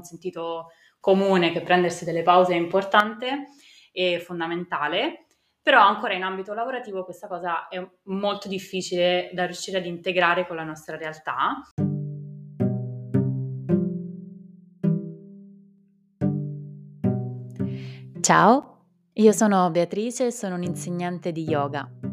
un sentito comune che prendersi delle pause è importante e fondamentale, però ancora in ambito lavorativo questa cosa è molto difficile da riuscire ad integrare con la nostra realtà. Ciao, io sono Beatrice e sono un'insegnante di yoga.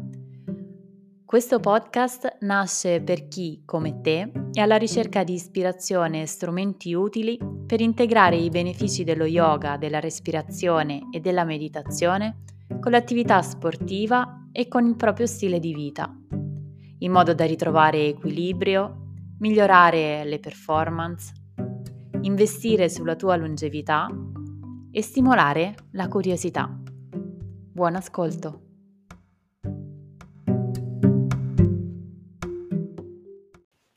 Questo podcast nasce per chi, come te, è alla ricerca di ispirazione e strumenti utili per integrare i benefici dello yoga, della respirazione e della meditazione con l'attività sportiva e con il proprio stile di vita, in modo da ritrovare equilibrio, migliorare le performance, investire sulla tua longevità e stimolare la curiosità. Buon ascolto!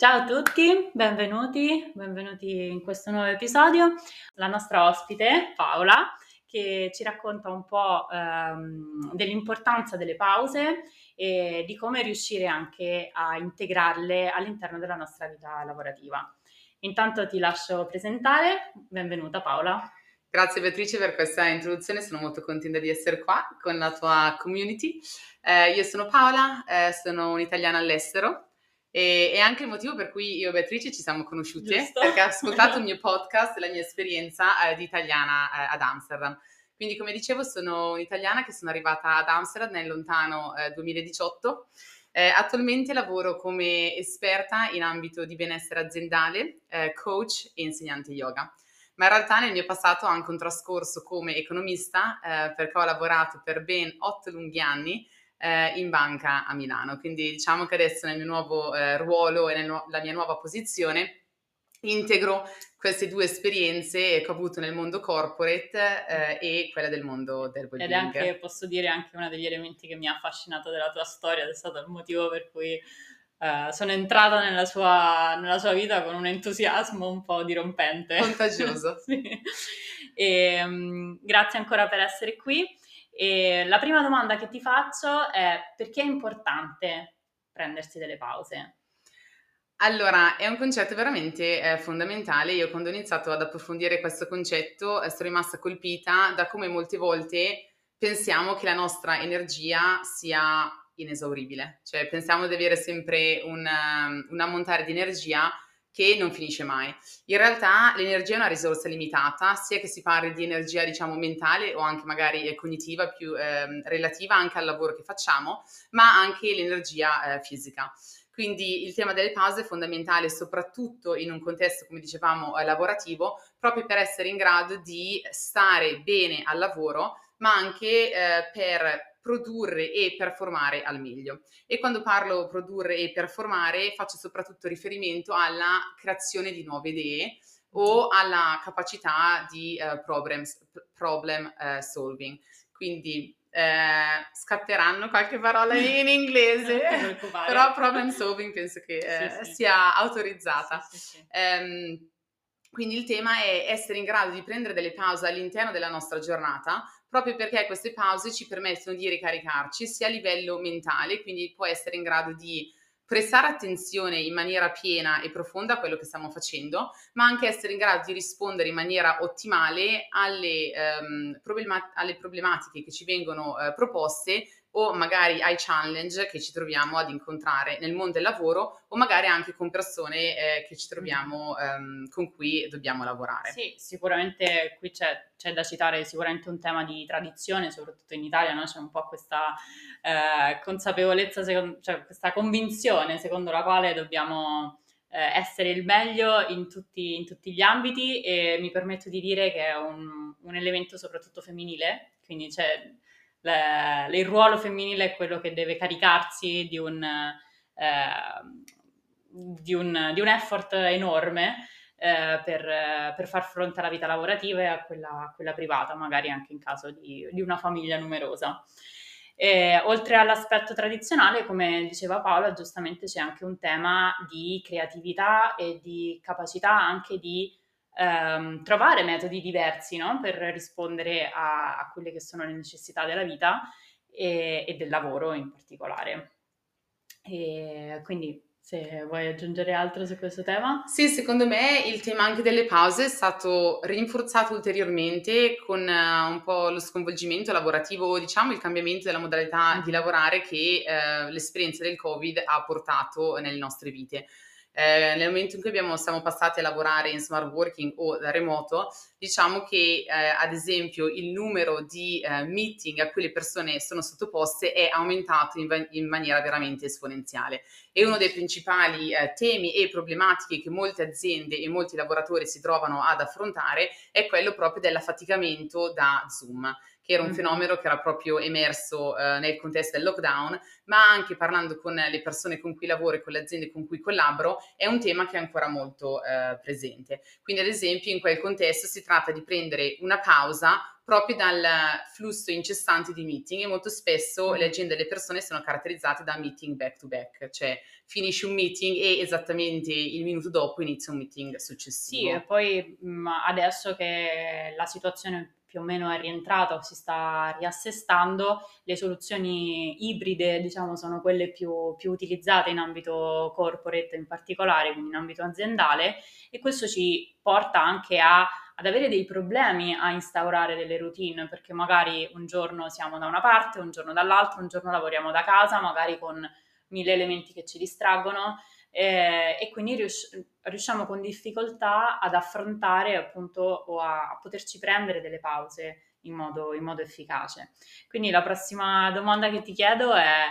Ciao a tutti, benvenuti, benvenuti in questo nuovo episodio. La nostra ospite, Paola, che ci racconta un po' ehm, dell'importanza delle pause e di come riuscire anche a integrarle all'interno della nostra vita lavorativa. Intanto ti lascio presentare, benvenuta Paola. Grazie Beatrice per questa introduzione, sono molto contenta di essere qua con la tua community. Eh, io sono Paola, eh, sono un'italiana all'estero, e è anche il motivo per cui io e Beatrice ci siamo conosciute, Giusto. perché ha ascoltato il mio podcast e la mia esperienza eh, di italiana eh, ad Amsterdam. Quindi, come dicevo, sono un'italiana che sono arrivata ad Amsterdam nel lontano eh, 2018. Eh, attualmente lavoro come esperta in ambito di benessere aziendale, eh, coach e insegnante yoga. Ma in realtà nel mio passato ho anche un trascorso come economista, eh, perché ho lavorato per ben otto lunghi anni eh, in banca a Milano. Quindi diciamo che adesso nel mio nuovo eh, ruolo e nella mia nuova posizione integro queste due esperienze che ho avuto nel mondo corporate eh, e quella del mondo del well Ed è anche, posso dire, anche uno degli elementi che mi ha affascinato della tua storia, è stato il motivo per cui Uh, sono entrata nella sua, nella sua, vita con un entusiasmo un po' dirompente. Contagioso. sì. e, um, grazie ancora per essere qui. E la prima domanda che ti faccio è perché è importante prendersi delle pause? Allora, è un concetto veramente eh, fondamentale. Io quando ho iniziato ad approfondire questo concetto eh, sono rimasta colpita da come molte volte pensiamo che la nostra energia sia inesauribile, cioè pensiamo di avere sempre un, um, un ammontare di energia che non finisce mai. In realtà l'energia è una risorsa limitata, sia che si parli di energia, diciamo, mentale o anche magari cognitiva, più eh, relativa anche al lavoro che facciamo, ma anche l'energia eh, fisica. Quindi il tema delle pause è fondamentale soprattutto in un contesto, come dicevamo, eh, lavorativo, proprio per essere in grado di stare bene al lavoro, ma anche eh, per produrre e performare al meglio. E quando parlo produrre e performare faccio soprattutto riferimento alla creazione di nuove idee o alla capacità di uh, problems, problem uh, solving. Quindi eh, scatteranno qualche parola in inglese, però problem solving penso che eh, sì, sì. sia autorizzata. Sì, um, quindi il tema è essere in grado di prendere delle pause all'interno della nostra giornata proprio perché queste pause ci permettono di ricaricarci sia a livello mentale, quindi può essere in grado di prestare attenzione in maniera piena e profonda a quello che stiamo facendo, ma anche essere in grado di rispondere in maniera ottimale alle, um, problema- alle problematiche che ci vengono uh, proposte o magari ai challenge che ci troviamo ad incontrare nel mondo del lavoro o magari anche con persone eh, che ci troviamo um, con cui dobbiamo lavorare. Sì, sicuramente qui c'è, c'è, da citare sicuramente un tema di tradizione, soprattutto in Italia, no? c'è un po' questa eh, consapevolezza, secondo, cioè questa convinzione secondo la quale dobbiamo eh, essere il meglio in tutti, in tutti, gli ambiti e mi permetto di dire che è un, un elemento soprattutto femminile, quindi c'è le, il ruolo femminile è quello che deve caricarsi di un, eh, di un, di un effort enorme eh, per, per, far fronte alla vita lavorativa e a quella, a quella privata, magari anche in caso di, di una famiglia numerosa. E, oltre all'aspetto tradizionale, come diceva Paola, giustamente c'è anche un tema di creatività e di capacità anche di ehm, trovare metodi diversi no? per rispondere a, a, quelle che sono le necessità della vita e, e del lavoro in particolare. E quindi Se vuoi aggiungere altro su questo tema? Sì, secondo me il tema anche delle pause è stato rinforzato ulteriormente con uh, un po' lo sconvolgimento lavorativo, diciamo il cambiamento della modalità di lavorare che uh, l'esperienza del Covid ha portato nelle nostre vite. Eh, nel momento in cui abbiamo, siamo passati a lavorare in smart working o da remoto, diciamo che eh, ad esempio il numero di eh, meeting a cui le persone sono sottoposte è aumentato in, in maniera veramente esponenziale. E uno dei principali eh, temi e problematiche che molte aziende e molti lavoratori si trovano ad affrontare è quello proprio dell'affaticamento da Zoom che era un mm-hmm. fenomeno che era proprio emerso eh, nel contesto del lockdown, ma anche parlando con le persone con cui lavoro e con le aziende con cui collaboro, è un tema che è ancora molto eh, presente. Quindi, ad esempio, in quel contesto si tratta di prendere una pausa proprio dal flusso incessante di meeting e molto spesso le agende delle persone sono caratterizzate da meeting back to back, cioè finisci un meeting e esattamente il minuto dopo inizia un meeting successivo. Sì, e poi adesso che la situazione più o meno è rientrato, si sta riassestando, le soluzioni ibride diciamo sono quelle più, più utilizzate in ambito corporate in particolare, quindi in ambito aziendale e questo ci porta anche a, ad avere dei problemi a instaurare delle routine perché magari un giorno siamo da una parte, un giorno dall'altra, un giorno lavoriamo da casa, magari con mille elementi che ci distraggono eh, e quindi rius- riusciamo con difficoltà ad affrontare appunto o a, a poterci prendere delle pause in modo, in modo efficace. Quindi la prossima domanda che ti chiedo è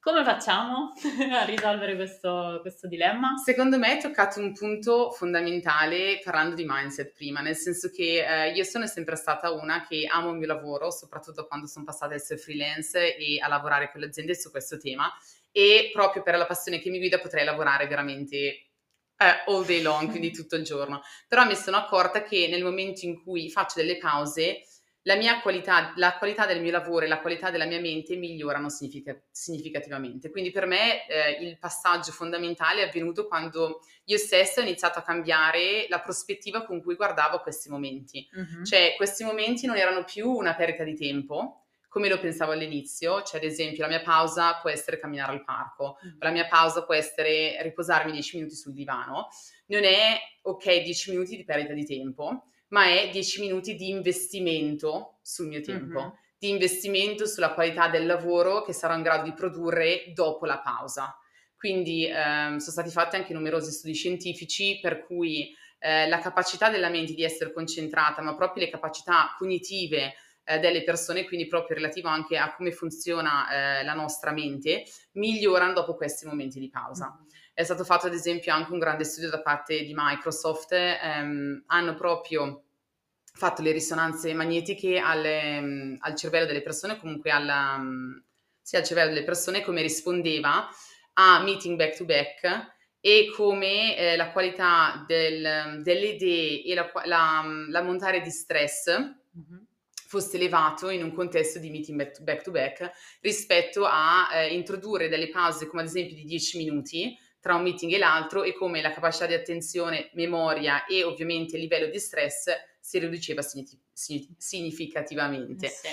come facciamo a risolvere questo, questo, dilemma? Secondo me hai toccato un punto fondamentale parlando di mindset prima, nel senso che eh, io sono sempre stata una che amo il mio lavoro, soprattutto quando sono passata a essere freelance e a lavorare con le aziende su questo tema e proprio per la passione che mi guida potrei lavorare veramente eh, all day long, quindi tutto il giorno. Però mi sono accorta che nel momento in cui faccio delle pause, la mia qualità, la qualità del mio lavoro e la qualità della mia mente migliorano signific- significativamente. Quindi per me eh, il passaggio fondamentale è avvenuto quando io stessa ho iniziato a cambiare la prospettiva con cui guardavo questi momenti. Uh-huh. Cioè questi momenti non erano più una perdita di tempo, come lo pensavo all'inizio, cioè ad esempio la mia pausa può essere camminare al parco, mm. la mia pausa può essere riposarmi 10 minuti sul divano, non è ok 10 minuti di perdita di tempo, ma è 10 minuti di investimento sul mio tempo, mm-hmm. di investimento sulla qualità del lavoro che sarò in grado di produrre dopo la pausa. Quindi ehm, sono stati fatti anche numerosi studi scientifici per cui eh, la capacità della mente di essere concentrata, ma proprio le capacità cognitive eh, delle persone, quindi proprio relativo anche a come funziona eh, la nostra mente, migliorano dopo questi momenti di pausa. Mm-hmm. È stato fatto ad esempio anche un grande studio da parte di Microsoft, ehm, hanno proprio fatto le risonanze magnetiche alle, mm, al cervello delle persone, comunque alla, mm, sì, al cervello delle persone, come rispondeva a meeting back to back e come eh, la qualità del, delle idee e la, la, la montare di stress mm-hmm fosse elevato in un contesto di meeting back to back, rispetto a eh, introdurre delle pause come ad esempio di 10 minuti tra un meeting e l'altro e come la capacità di attenzione, memoria e ovviamente il livello di stress si riduceva significativamente. Eh sì.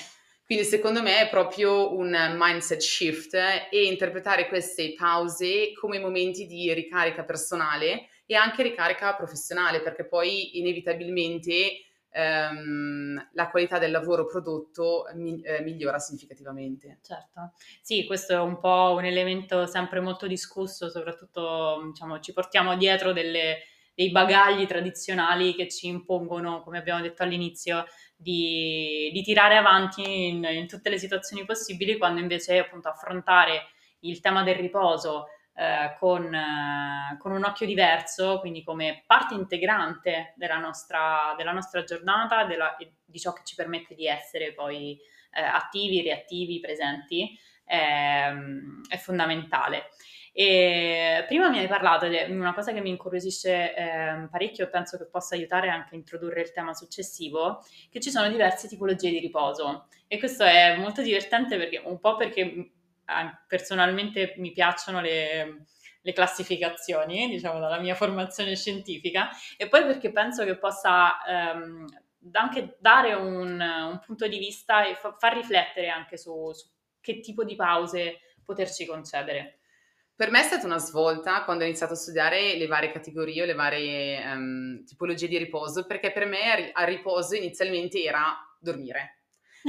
Quindi secondo me è proprio un mindset shift e interpretare queste pause come momenti di ricarica personale e anche ricarica professionale, perché poi inevitabilmente ehm, la qualità del lavoro prodotto mi, eh, migliora significativamente. Certo, sì, questo è un po' un elemento sempre molto discusso, soprattutto diciamo, ci portiamo dietro delle, dei bagagli tradizionali che ci impongono, come abbiamo detto all'inizio, di, di tirare avanti in, in, tutte le situazioni possibili, quando invece appunto affrontare il tema del riposo eh, con, eh, con, un occhio diverso, quindi come parte integrante della nostra, della nostra giornata e di ciò che ci permette di essere poi eh, attivi, reattivi, presenti, ehm, è fondamentale. E prima mi hai parlato di una cosa che mi incuriosisce eh, parecchio e penso che possa aiutare anche a introdurre il tema successivo, che ci sono diverse tipologie di riposo. E questo è molto divertente perché un po' perché personalmente mi piacciono le, le classificazioni, diciamo dalla mia formazione scientifica, e poi perché penso che possa ehm, anche dare un, un, punto di vista e fa, far riflettere anche su, su, che tipo di pause poterci concedere. Per me è stata una svolta quando ho iniziato a studiare le varie categorie, le varie um, tipologie di riposo, perché per me a riposo inizialmente era dormire.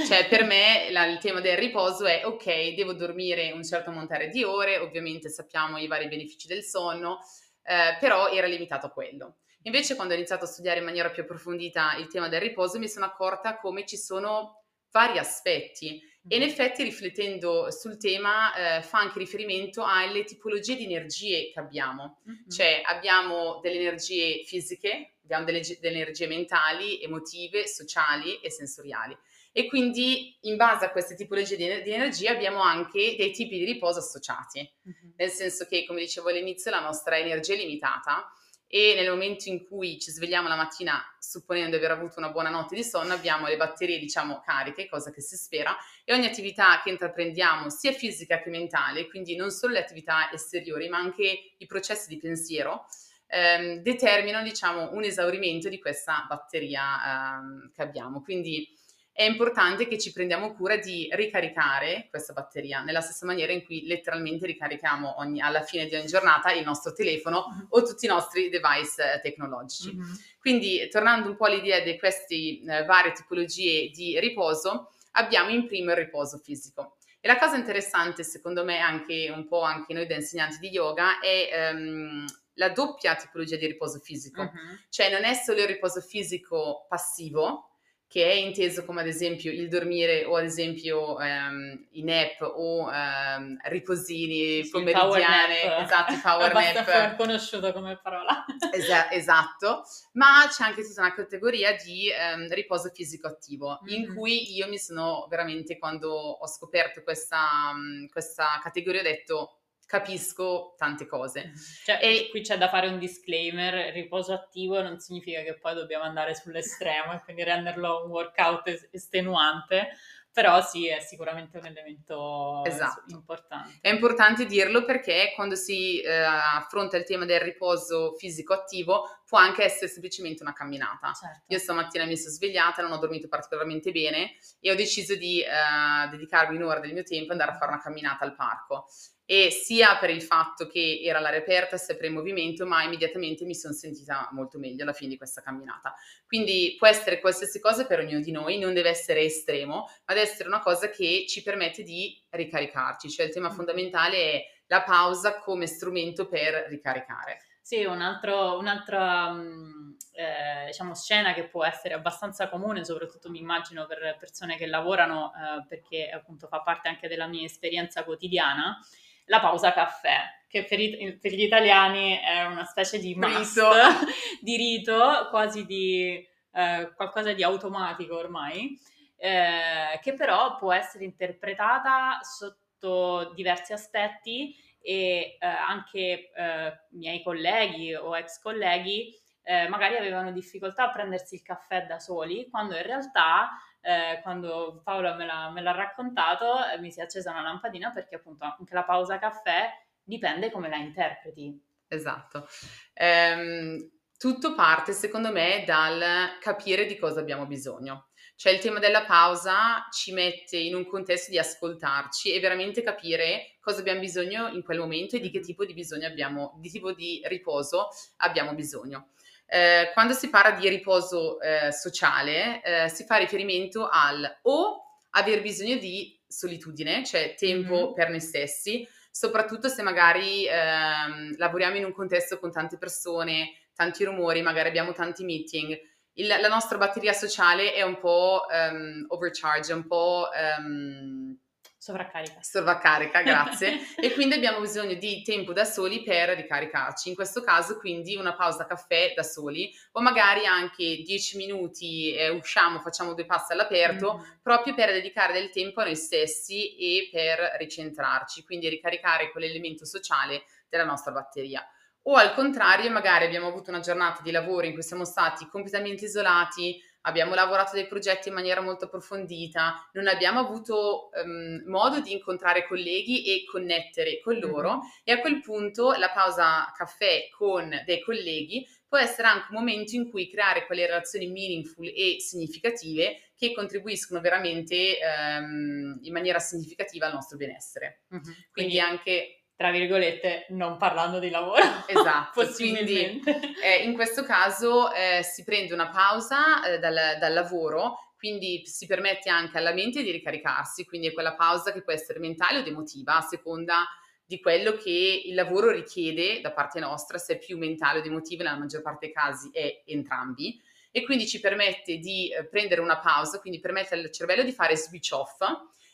Cioè, per me la, il tema del riposo è ok, devo dormire un certo ammontare di ore, ovviamente sappiamo i vari benefici del sonno, eh, però era limitato a quello. Invece, quando ho iniziato a studiare in maniera più approfondita il tema del riposo, mi sono accorta come ci sono vari aspetti e in effetti riflettendo sul tema eh, fa anche riferimento alle tipologie di energie che abbiamo, mm-hmm. cioè abbiamo delle energie fisiche, abbiamo delle, delle, energie mentali, emotive, sociali e sensoriali. E quindi in base a queste tipologie di, di energia abbiamo anche dei tipi di riposo associati, mm-hmm. nel senso che come dicevo all'inizio la nostra energia è limitata e nel momento in cui ci svegliamo la mattina supponendo di aver avuto una buona notte di sonno abbiamo le batterie diciamo cariche, cosa che si spera, e ogni attività che intraprendiamo sia fisica che mentale, quindi non solo le attività esteriori ma anche i processi di pensiero, ehm, determinano diciamo un esaurimento di questa batteria ehm, che abbiamo. Quindi è importante che ci prendiamo cura di ricaricare questa batteria nella stessa maniera in cui letteralmente ricarichiamo ogni, alla fine di ogni giornata il nostro telefono mm-hmm. o tutti i nostri device eh, tecnologici. Mm-hmm. Quindi, tornando un po' all'idea di queste eh, varie tipologie di riposo, abbiamo in primo il riposo fisico. E la cosa interessante, secondo me, anche un po' anche noi da insegnanti di yoga, è um, la doppia tipologia di riposo fisico. Mm-hmm. Cioè non è solo il riposo fisico passivo, che è inteso come ad esempio il dormire o ad esempio um, i nap o um, riposini sì, pomeridiane, esatto, il power nap. Conosciuto come parola. Es- esatto, ma c'è anche tutta una categoria di um, riposo fisico attivo, mm-hmm. in cui io mi sono veramente, quando ho scoperto questa, questa categoria, ho detto capisco tante cose. Cioè, e qui c'è da fare un disclaimer, riposo attivo non significa che poi dobbiamo andare sull'estremo e quindi renderlo un workout estenuante, però sì, è sicuramente un elemento esatto. importante. È importante dirlo perché quando si eh, affronta il tema del riposo fisico attivo può anche essere semplicemente una camminata. Certo. Io stamattina mi sono svegliata, non ho dormito particolarmente bene e ho deciso di eh, dedicarmi un'ora del mio tempo e andare a fare una camminata al parco e sia per il fatto che era all'aria aperta, sempre in movimento, ma immediatamente mi sono sentita molto meglio alla fine di questa camminata. Quindi può essere qualsiasi cosa per ognuno di noi, non deve essere estremo, ma deve essere una cosa che ci permette di ricaricarci, cioè il tema fondamentale è la pausa come strumento per ricaricare. Sì, un altro, un'altra mm, eh, diciamo, scena che può essere abbastanza comune, soprattutto mi immagino per persone che lavorano, eh, perché appunto fa parte anche della mia esperienza quotidiana, la pausa caffè, che per, i, per gli italiani è una specie di must, rito. di rito, quasi di eh, qualcosa di automatico ormai, eh, che però può essere interpretata sotto diversi aspetti e eh, anche eh, miei colleghi o ex colleghi eh, magari avevano difficoltà a prendersi il caffè da soli, quando in realtà eh, quando Paola me l'ha, me l'ha raccontato eh, mi si è accesa una lampadina perché appunto anche la pausa caffè dipende come la interpreti. Esatto. Ehm, tutto parte secondo me dal capire di cosa abbiamo bisogno. Cioè il tema della pausa ci mette in un contesto di ascoltarci e veramente capire cosa abbiamo bisogno in quel momento e di che tipo di bisogno abbiamo, di tipo di riposo abbiamo bisogno. Eh, quando si parla di riposo eh, sociale eh, si fa riferimento al o aver bisogno di solitudine, cioè tempo mm-hmm. per noi stessi, soprattutto se magari ehm, lavoriamo in un contesto con tante persone, tanti rumori, magari abbiamo tanti meeting. Il, la nostra batteria sociale è un po' um, overcharge, un po' um, Sovraccarica. Sovraccarica, grazie. e quindi abbiamo bisogno di tempo da soli per ricaricarci. In questo caso quindi una pausa caffè da soli o magari anche 10 minuti eh, usciamo, facciamo due passi all'aperto mm. proprio per dedicare del tempo a noi stessi e per ricentrarci, quindi ricaricare quell'elemento sociale della nostra batteria. O al contrario, magari abbiamo avuto una giornata di lavoro in cui siamo stati completamente isolati, abbiamo lavorato dei progetti in maniera molto approfondita, non abbiamo avuto um, modo di incontrare colleghi e connettere con loro mm-hmm. e a quel punto la pausa caffè con dei colleghi può essere anche un momento in cui creare quelle relazioni meaningful e significative che contribuiscono veramente um, in maniera significativa al nostro benessere. Mm-hmm. Quindi, Quindi anche tra virgolette, non parlando di lavoro. Esatto, quindi eh, in questo caso eh, si prende una pausa eh, dal, dal, lavoro, quindi si permette anche alla mente di ricaricarsi, quindi è quella pausa che può essere mentale o emotiva, a seconda di quello che il lavoro richiede da parte nostra, se è più mentale o emotiva, nella maggior parte dei casi è entrambi, e quindi ci permette di eh, prendere una pausa, quindi permette al cervello di fare switch off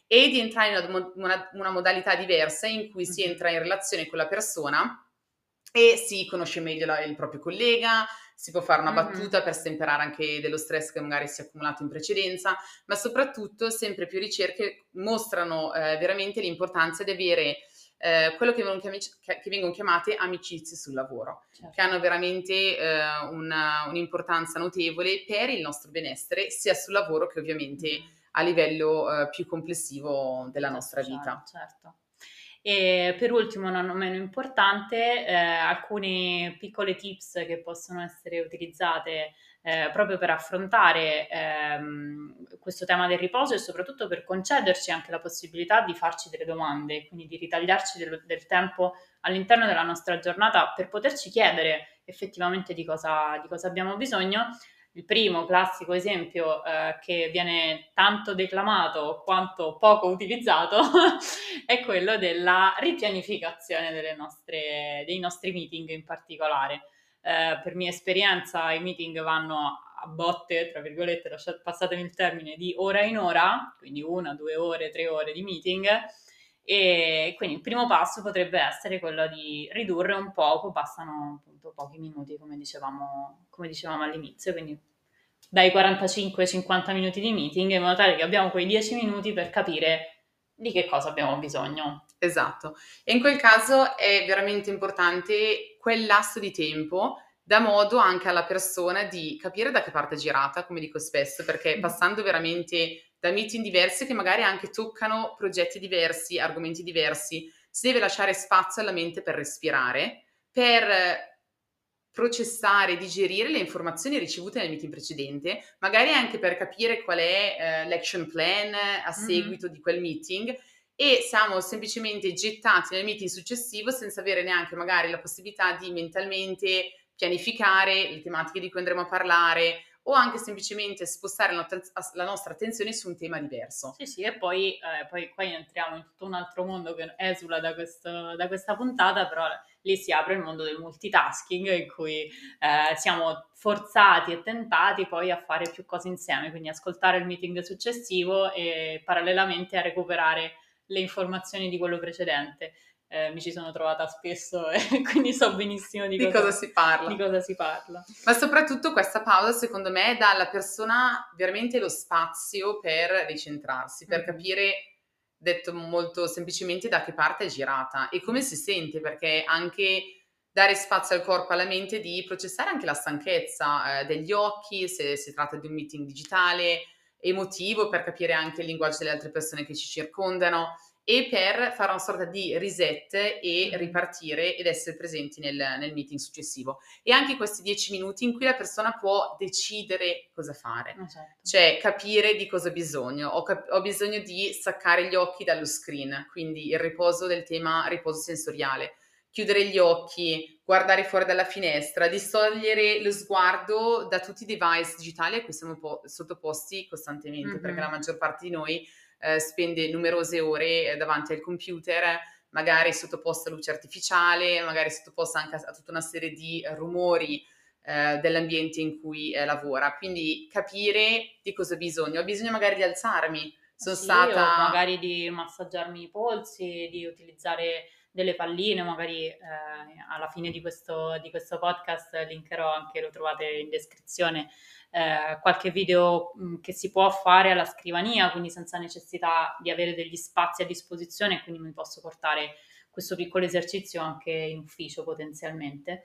e di entrare in una, una, una modalità diversa in cui si entra in relazione con la persona e si conosce meglio la, il proprio collega, si può fare una battuta mm-hmm. per stemperare anche dello stress che magari si è accumulato in precedenza, ma soprattutto sempre più ricerche mostrano eh, veramente l'importanza di avere eh, quello che vengono, chiamati, che vengono, chiamate amicizie sul lavoro, certo. che hanno veramente eh, una, un'importanza notevole per il nostro benessere, sia sul lavoro che ovviamente mm. A livello eh, più complessivo della certo, nostra vita. Certo. E per ultimo, non meno importante, eh, alcune piccole tips che possono essere utilizzate eh, proprio per affrontare ehm, questo tema del riposo e soprattutto per concederci anche la possibilità di farci delle domande, quindi di ritagliarci del, del tempo all'interno della nostra giornata per poterci chiedere effettivamente di cosa, di cosa abbiamo bisogno. Il primo classico esempio eh, che viene tanto declamato quanto poco utilizzato è quello della ripianificazione nostre, dei nostri meeting in particolare eh, per mia esperienza i meeting vanno a botte, tra virgolette, passatemi il termine, di ora in ora, quindi una, due ore, tre ore di meeting. E quindi il primo passo potrebbe essere quello di ridurre un poco, bastano appunto pochi minuti come dicevamo, come dicevamo all'inizio, quindi dai 45 ai 50 minuti di meeting in modo tale che abbiamo quei 10 minuti per capire di che cosa abbiamo bisogno. Esatto. E in quel caso è veramente importante quel lasso di tempo dà modo anche alla persona di capire da che parte è girata, come dico spesso, perché passando veramente da meeting diversi che magari anche toccano progetti diversi, argomenti diversi, si deve lasciare spazio alla mente per respirare, per processare, digerire le informazioni ricevute nel meeting precedente, magari anche per capire qual è eh, l'action plan a seguito mm-hmm. di quel meeting e siamo semplicemente gettati nel meeting successivo senza avere neanche magari la possibilità di mentalmente pianificare le tematiche di cui andremo a parlare o anche semplicemente spostare la nostra attenzione su un tema diverso. Sì, sì, e poi, eh, poi, poi entriamo in tutto un altro mondo che esula da, questo, da, questa puntata, però lì si apre il mondo del multitasking in cui eh, siamo forzati e tentati poi a fare più cose insieme, quindi ascoltare il meeting successivo e parallelamente a recuperare le informazioni di quello precedente. Eh, mi ci sono trovata spesso e quindi so benissimo di, di cosa, cosa, si parla. di cosa si parla. Ma soprattutto questa pausa, secondo me, dà alla persona veramente lo spazio per ricentrarsi, per mm-hmm. capire, detto molto semplicemente, da che parte è girata e come si sente, perché anche dare spazio al corpo e alla mente di processare anche la stanchezza eh, degli occhi, se si tratta di un meeting digitale, emotivo per capire anche il linguaggio delle altre persone che ci circondano e per fare una sorta di reset e ripartire ed essere presenti nel, nel meeting successivo. E anche questi dieci minuti in cui la persona può decidere cosa fare, ah, certo. cioè capire di cosa ho bisogno. Ho, cap- ho bisogno di staccare gli occhi dallo screen, quindi il riposo del tema riposo sensoriale chiudere gli occhi, guardare fuori dalla finestra, distogliere lo sguardo da tutti i device digitali a cui siamo po- sottoposti costantemente, mm-hmm. perché la maggior parte di noi eh, spende numerose ore eh, davanti al computer, magari sottoposta a luce artificiale, magari sottoposta anche a, a tutta una serie di rumori eh, dell'ambiente in cui eh, lavora. Quindi capire di cosa ho bisogno. Ho bisogno magari di alzarmi. Sono sì, stata... magari di massaggiarmi i polsi, di utilizzare delle palline, magari eh, alla fine di questo, di questo, podcast linkerò anche, lo trovate in descrizione, eh, qualche video che si può fare alla scrivania, quindi senza necessità di avere degli spazi a disposizione, quindi mi posso portare questo piccolo esercizio anche in ufficio potenzialmente.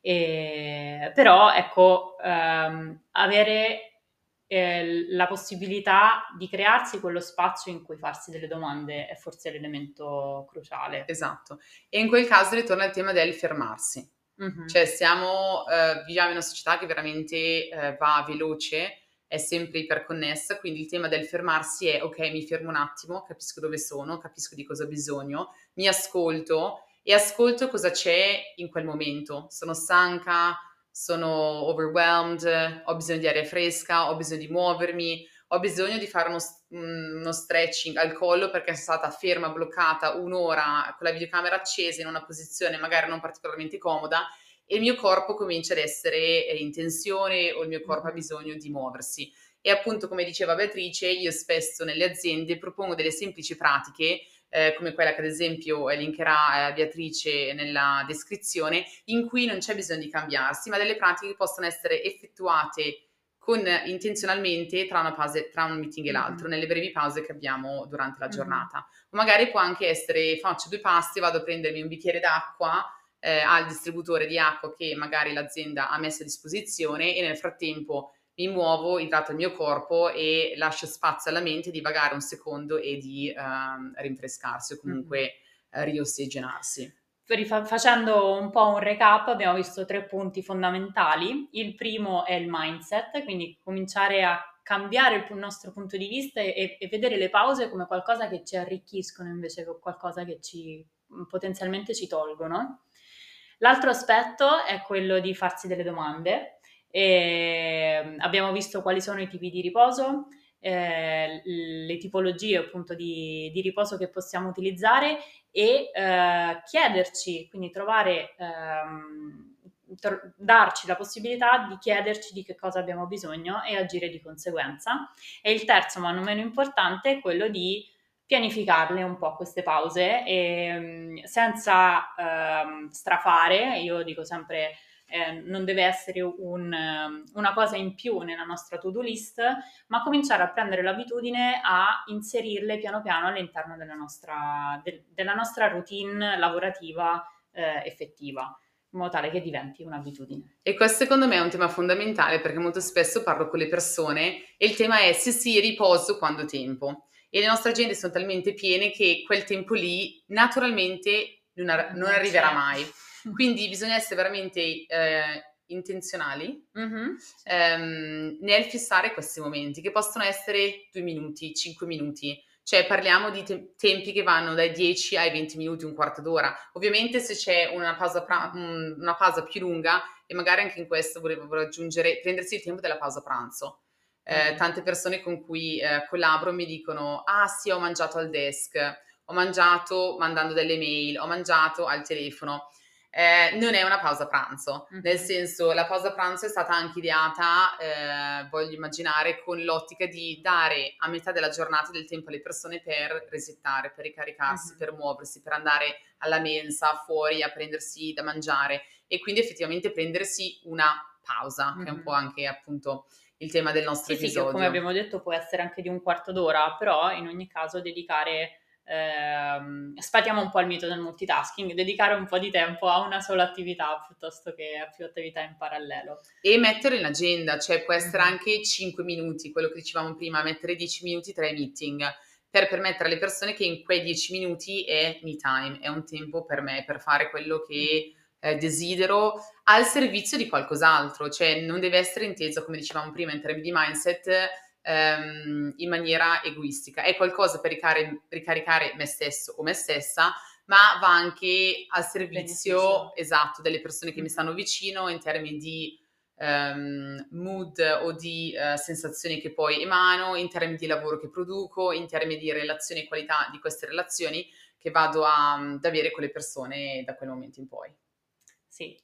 E, però ecco, ehm, avere eh, la possibilità di crearsi quello spazio in cui farsi delle domande è forse l'elemento cruciale. Esatto. E in quel caso ritorna il tema del fermarsi. Mm-hmm. Cioè siamo, eh, viviamo in una società che veramente eh, va veloce, è sempre iperconnessa, quindi il tema del fermarsi è ok, mi fermo un attimo, capisco dove sono, capisco di cosa ho bisogno, mi ascolto e ascolto cosa c'è in quel momento. Sono stanca, sono overwhelmed, ho bisogno di aria fresca, ho bisogno di muovermi, ho bisogno di fare uno, uno stretching al collo perché sono stata ferma, bloccata un'ora con la videocamera accesa in una posizione magari non particolarmente comoda e il mio corpo comincia ad essere eh, in tensione o il mio corpo ha bisogno di muoversi. E appunto, come diceva Beatrice, io spesso nelle aziende propongo delle semplici pratiche eh, come quella che ad esempio linkerà eh, Beatrice nella descrizione, in cui non c'è bisogno di cambiarsi, ma delle pratiche che possono essere effettuate con intenzionalmente tra, pause, tra un meeting e l'altro, mm-hmm. nelle brevi pause che abbiamo durante la giornata. Mm-hmm. O magari può anche essere faccio due pasti, vado a prendermi un bicchiere d'acqua eh, al distributore di acqua che magari l'azienda ha messo a disposizione e nel frattempo mi muovo, idrato il mio corpo e lascio spazio alla mente di vagare un secondo e di uh, rinfrescarsi o comunque mm-hmm. uh, riossigenarsi. Facendo un po' un recap, abbiamo visto tre punti fondamentali. Il primo è il mindset, quindi cominciare a cambiare il nostro punto di vista e, e vedere le pause come qualcosa che ci arricchiscono invece che qualcosa che ci potenzialmente ci tolgono. L'altro aspetto è quello di farsi delle domande. E abbiamo visto quali sono i tipi di riposo, eh, le tipologie appunto di, di, riposo che possiamo utilizzare e eh, chiederci, quindi trovare, ehm, tr- darci la possibilità di chiederci di che cosa abbiamo bisogno e agire di conseguenza. E il terzo, ma non meno importante, è quello di pianificarle un po' queste pause e, ehm, senza ehm, strafare, io dico sempre eh, non deve essere un, una cosa in più nella nostra to-do list, ma cominciare a prendere l'abitudine a inserirle piano piano all'interno della nostra, de, della nostra routine lavorativa eh, effettiva in modo tale che diventi un'abitudine. E questo secondo me è un tema fondamentale perché molto spesso parlo con le persone e il tema è sì sì riposo quando tempo e le nostre agende sono talmente piene che quel tempo lì naturalmente non, ar- non arriverà mai. Quindi bisogna essere veramente eh, intenzionali mm-hmm. ehm, nel fissare questi momenti, che possono essere due minuti, cinque minuti. Cioè parliamo di te- tempi che vanno dai 10 ai 20 minuti, un quarto d'ora. Ovviamente se c'è una pausa, pra- una pausa più lunga, e magari anche in questo volevo aggiungere, prendersi il tempo della pausa pranzo. Eh, tante persone con cui eh, collaboro mi dicono: Ah, sì, ho mangiato al desk, ho mangiato mandando delle mail, ho mangiato al telefono. Eh, non è una pausa pranzo, mm-hmm. nel senso la pausa pranzo è stata anche ideata, eh, voglio immaginare, con l'ottica di dare a metà della giornata del tempo alle persone per resettare, per ricaricarsi, mm-hmm. per muoversi, per andare alla mensa, fuori a prendersi da mangiare e quindi effettivamente prendersi una pausa, mm-hmm. che è un po' anche appunto il tema del nostro sì, episodio. Sì, come abbiamo detto può essere anche di un quarto d'ora, però in ogni caso dedicare, ehm, spatiamo un po' il mito del multitasking, dedicare un po' di tempo a una sola attività piuttosto che a più attività in parallelo. E mettere in agenda, cioè può essere mm-hmm. anche 5 minuti, quello che dicevamo prima, mettere 10 minuti tra i meeting per permettere alle persone che in quei 10 minuti è me time, è un tempo per me, per fare quello che mm eh, desidero al servizio di qualcos'altro, cioè non deve essere inteso, come dicevamo prima, in termini di mindset ehm, in maniera egoistica, è qualcosa per ricare, ricaricare me stesso o me stessa, ma va anche al servizio Beneficio. esatto delle persone che mi stanno vicino in termini di um, mood o di uh, sensazioni che poi emano, in termini di lavoro che produco, in termini di relazioni e qualità di queste relazioni che vado a, ad avere con le persone da quel momento in poi. Sì.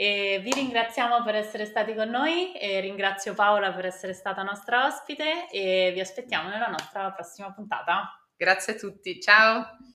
E vi ringraziamo per essere stati con noi ringrazio Paola per essere stata nostra ospite e vi aspettiamo nella nostra prossima puntata. Grazie a tutti, ciao!